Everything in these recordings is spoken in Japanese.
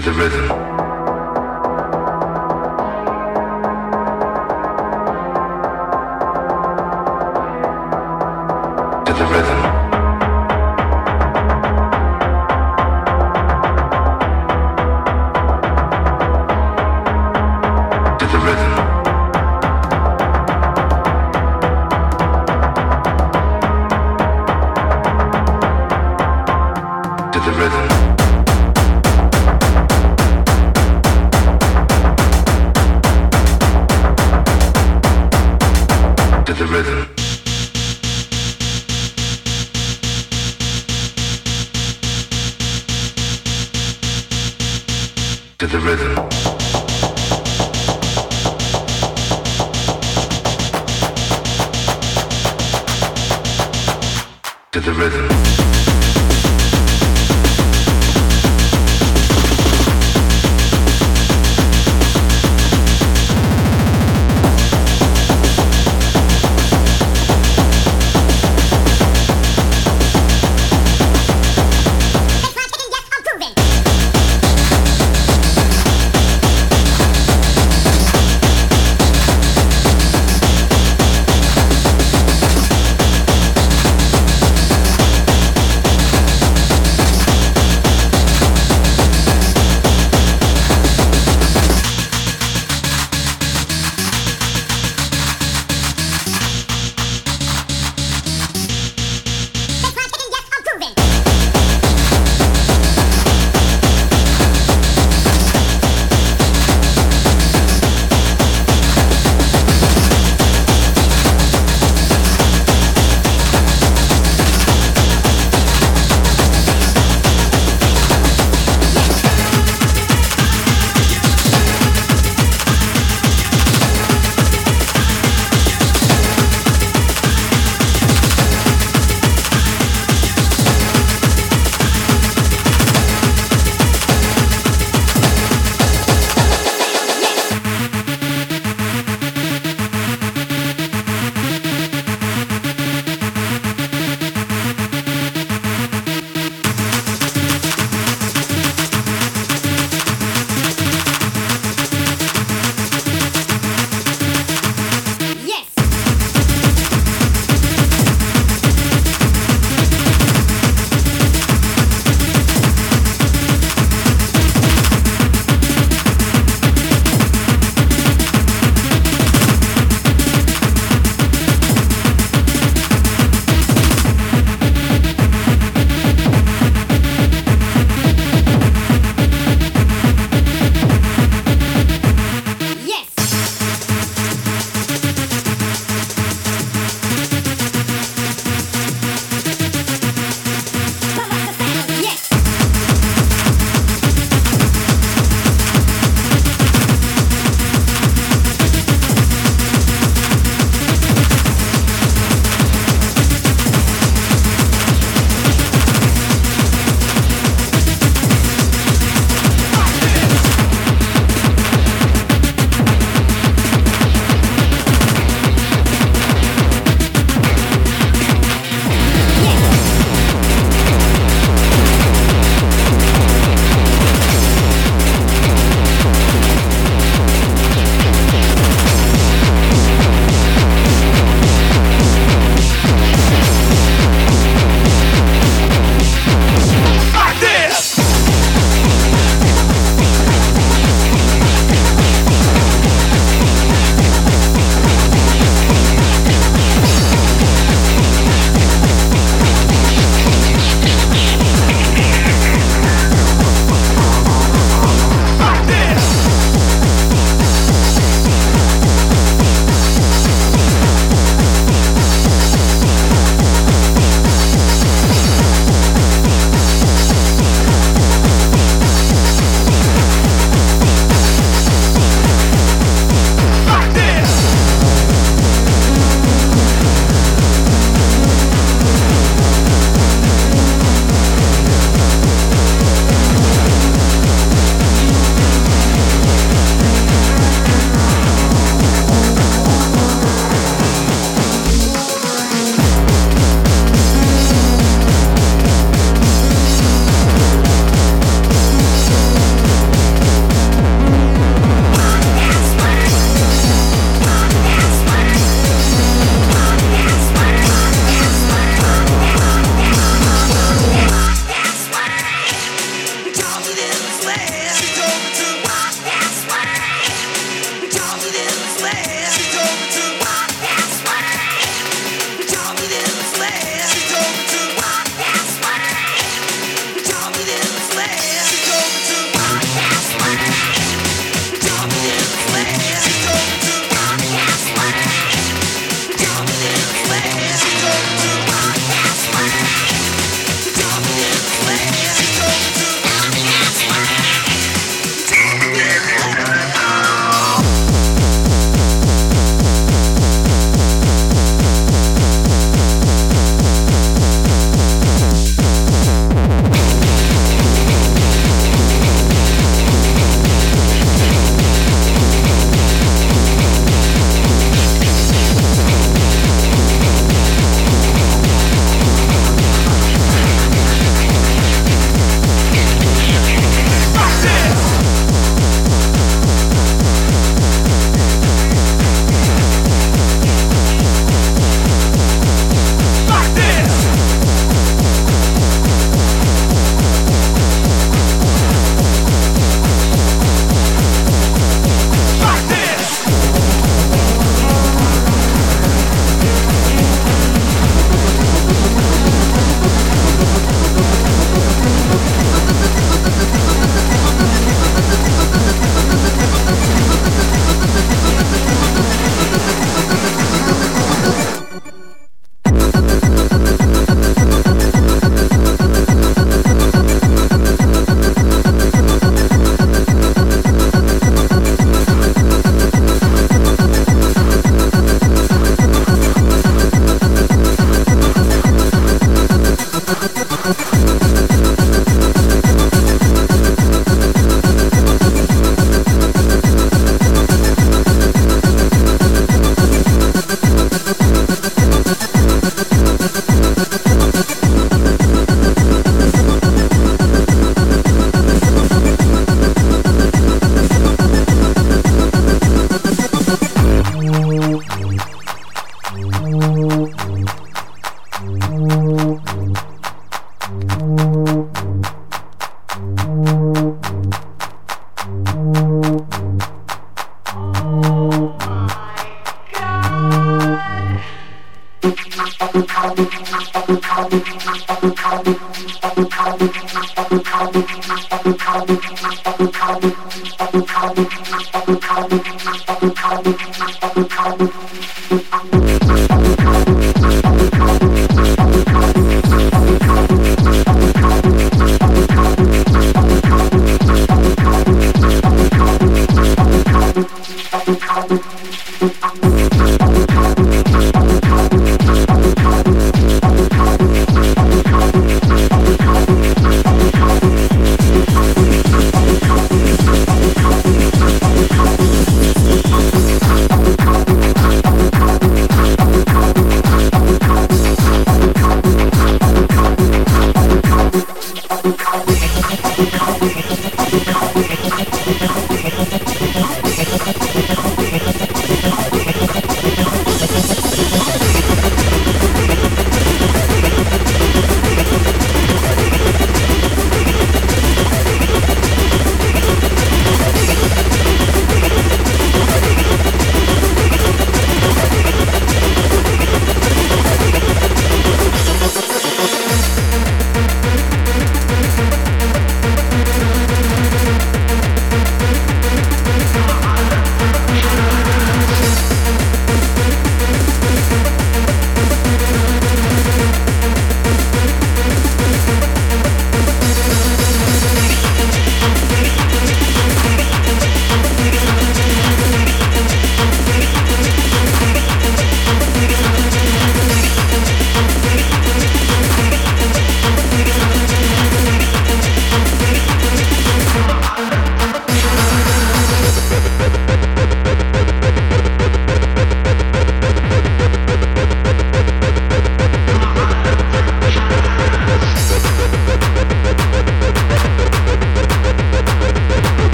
the rhythm.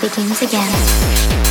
begins again.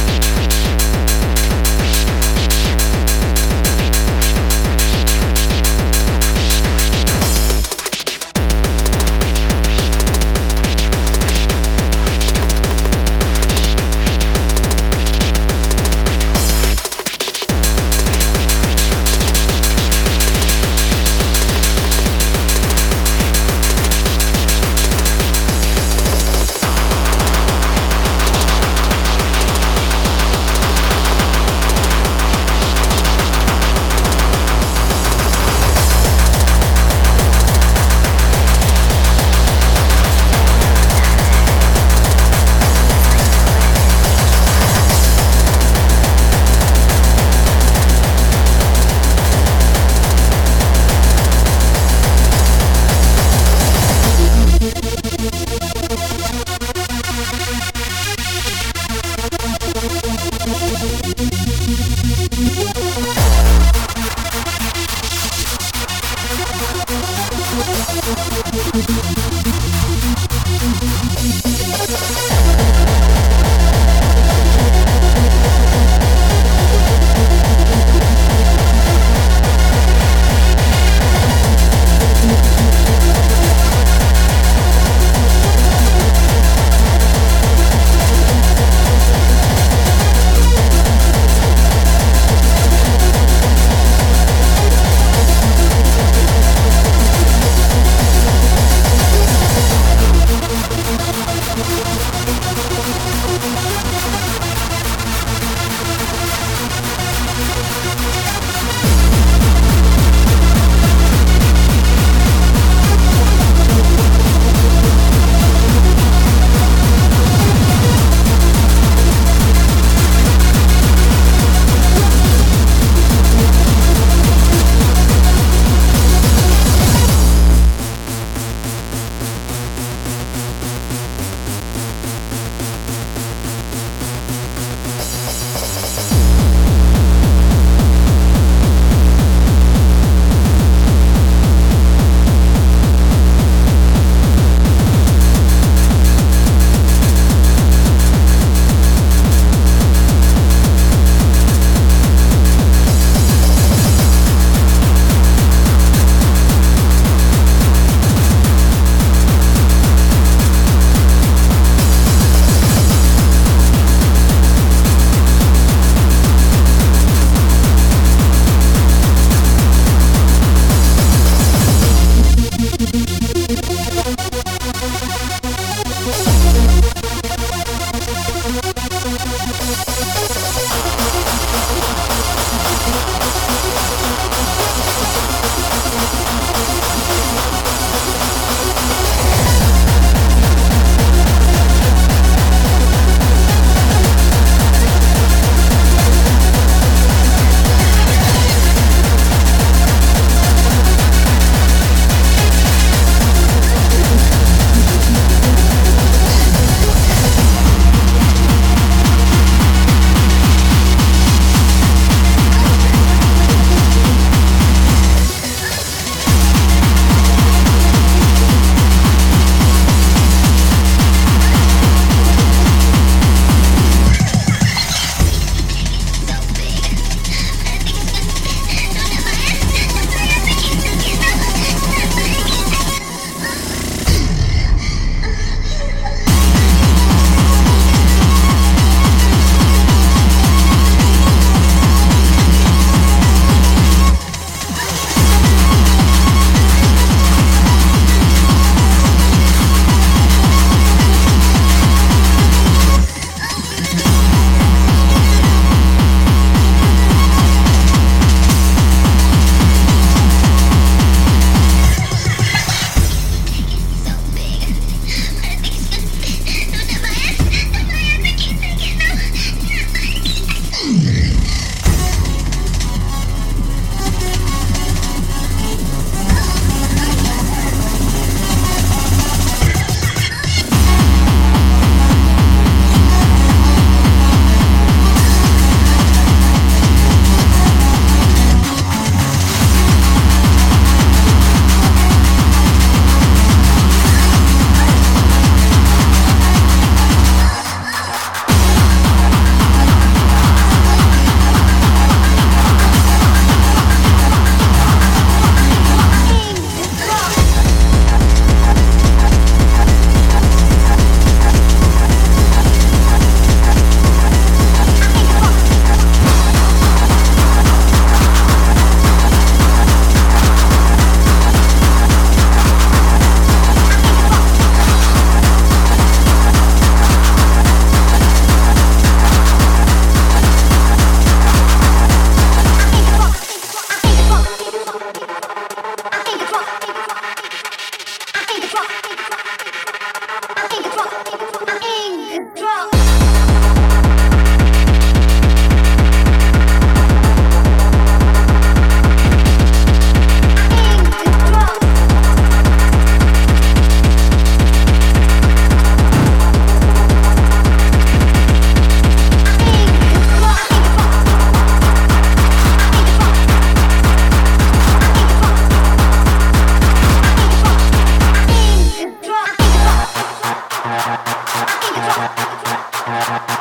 Thank you. Bye.